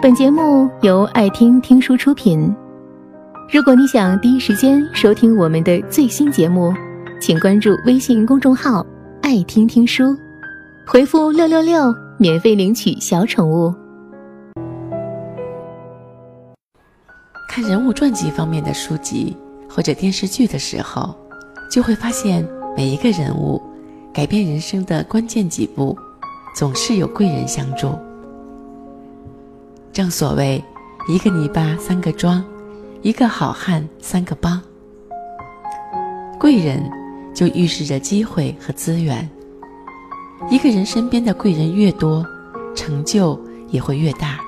本节目由爱听听书出品。如果你想第一时间收听我们的最新节目，请关注微信公众号“爱听听书”，回复“六六六”免费领取小宠物。看人物传记方面的书籍或者电视剧的时候，就会发现每一个人物改变人生的关键几步，总是有贵人相助。正所谓，一个泥巴三个桩，一个好汉三个帮。贵人就预示着机会和资源。一个人身边的贵人越多，成就也会越大。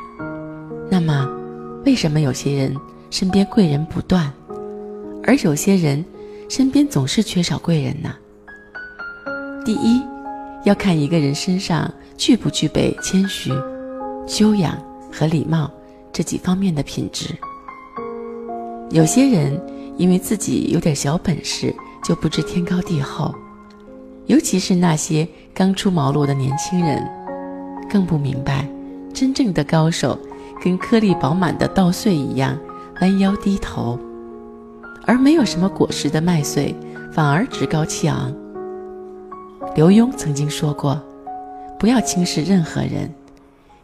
那么，为什么有些人身边贵人不断，而有些人身边总是缺少贵人呢？第一，要看一个人身上具不具备谦虚、修养。和礼貌这几方面的品质，有些人因为自己有点小本事就不知天高地厚，尤其是那些刚出茅庐的年轻人，更不明白真正的高手跟颗粒饱满的稻穗一样弯腰低头，而没有什么果实的麦穗反而趾高气昂。刘墉曾经说过：“不要轻视任何人。”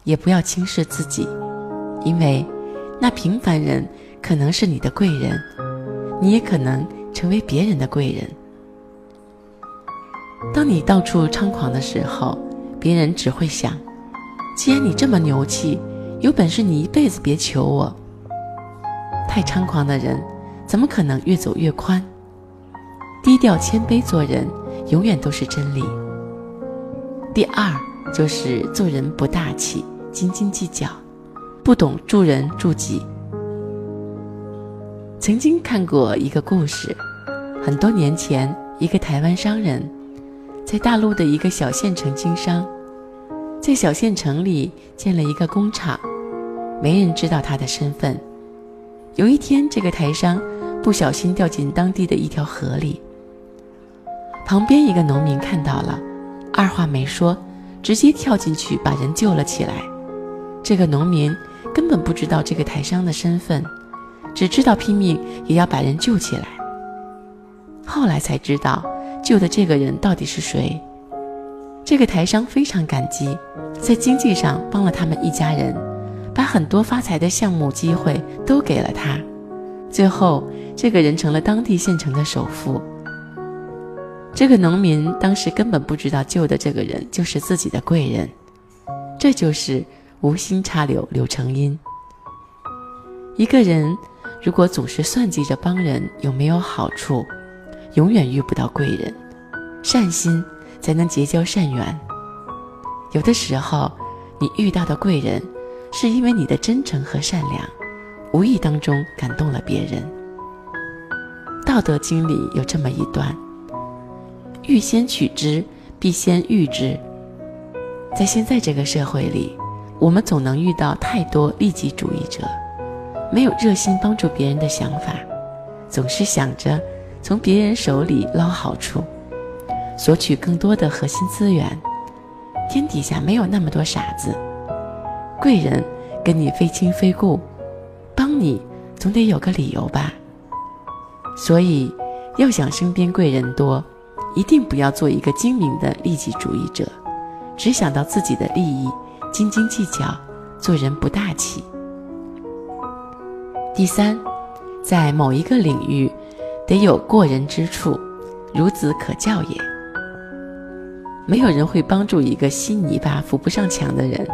也不要轻视自己，因为那平凡人可能是你的贵人，你也可能成为别人的贵人。当你到处猖狂的时候，别人只会想：既然你这么牛气，有本事你一辈子别求我。太猖狂的人，怎么可能越走越宽？低调谦卑做人，永远都是真理。第二就是做人不大气。斤斤计较，不懂助人助己。曾经看过一个故事，很多年前，一个台湾商人，在大陆的一个小县城经商，在小县城里建了一个工厂，没人知道他的身份。有一天，这个台商不小心掉进当地的一条河里，旁边一个农民看到了，二话没说，直接跳进去把人救了起来。这个农民根本不知道这个台商的身份，只知道拼命也要把人救起来。后来才知道，救的这个人到底是谁。这个台商非常感激，在经济上帮了他们一家人，把很多发财的项目机会都给了他。最后，这个人成了当地县城的首富。这个农民当时根本不知道救的这个人就是自己的贵人，这就是。无心插柳，柳成荫。一个人如果总是算计着帮人有没有好处，永远遇不到贵人。善心才能结交善缘。有的时候，你遇到的贵人，是因为你的真诚和善良，无意当中感动了别人。道德经里有这么一段：“欲先取之，必先予之。”在现在这个社会里。我们总能遇到太多利己主义者，没有热心帮助别人的想法，总是想着从别人手里捞好处，索取更多的核心资源。天底下没有那么多傻子，贵人跟你非亲非故，帮你总得有个理由吧。所以，要想身边贵人多，一定不要做一个精明的利己主义者，只想到自己的利益。斤斤计较，做人不大气。第三，在某一个领域，得有过人之处，孺子可教也。没有人会帮助一个稀泥巴扶不上墙的人。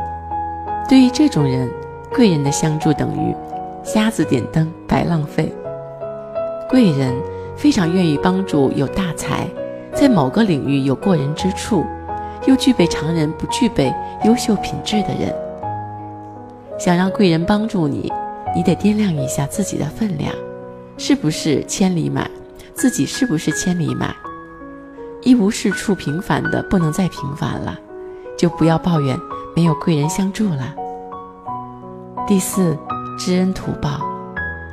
对于这种人，贵人的相助等于瞎子点灯，白浪费。贵人非常愿意帮助有大才，在某个领域有过人之处。又具备常人不具备优秀品质的人，想让贵人帮助你，你得掂量一下自己的分量，是不是千里马？自己是不是千里马？一无是处、平凡的不能再平凡了，就不要抱怨没有贵人相助了。第四，知恩图报，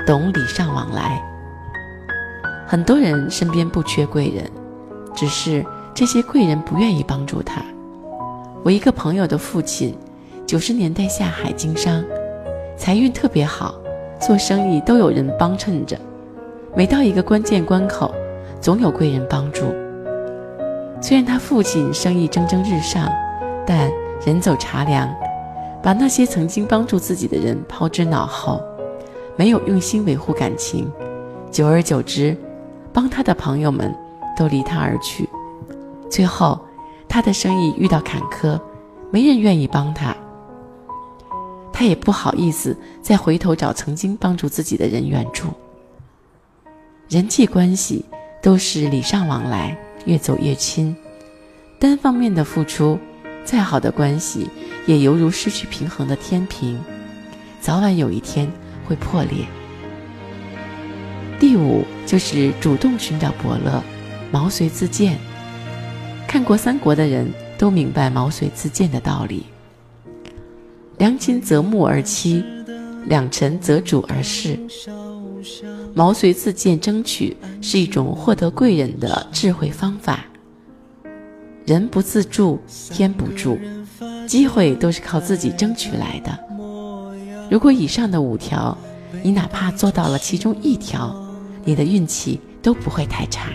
懂礼尚往来。很多人身边不缺贵人，只是。这些贵人不愿意帮助他。我一个朋友的父亲，九十年代下海经商，财运特别好，做生意都有人帮衬着。每到一个关键关口，总有贵人帮助。虽然他父亲生意蒸蒸日上，但人走茶凉，把那些曾经帮助自己的人抛之脑后，没有用心维护感情，久而久之，帮他的朋友们都离他而去，最后他的生意遇到坎坷，没人愿意帮他，他也不好意思再回头找曾经帮助自己的人援助。人际关系都是礼尚往来，越走越亲。单方面的付出，再好的关系也犹如失去平衡的天平，早晚有一天会破裂。第五就是主动寻找伯乐，毛遂自荐。看过三国的人都明白毛遂自荐的道理：良禽择木而栖，两臣择主而事。毛遂自荐，争取是一种获得贵人的智慧方法。人不自助，天不助，机会都是靠自己争取来的。如果以上的五条，你哪怕做到了其中一条，你的运气都不会太差。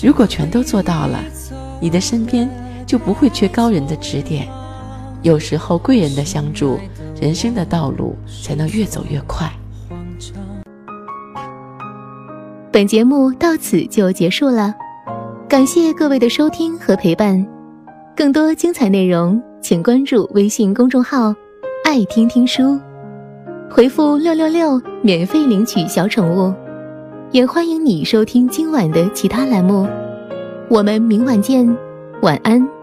如果全都做到了，你的身边就不会缺高人的指点。有时候贵人的相助，人生的道路才能越走越快。本节目到此就结束了，感谢各位的收听和陪伴。更多精彩内容，请关注微信公众号“爱听听书”，回复“六六六”免费领取小宠物。也欢迎你收听今晚的其他栏目。我们明晚见，晚安。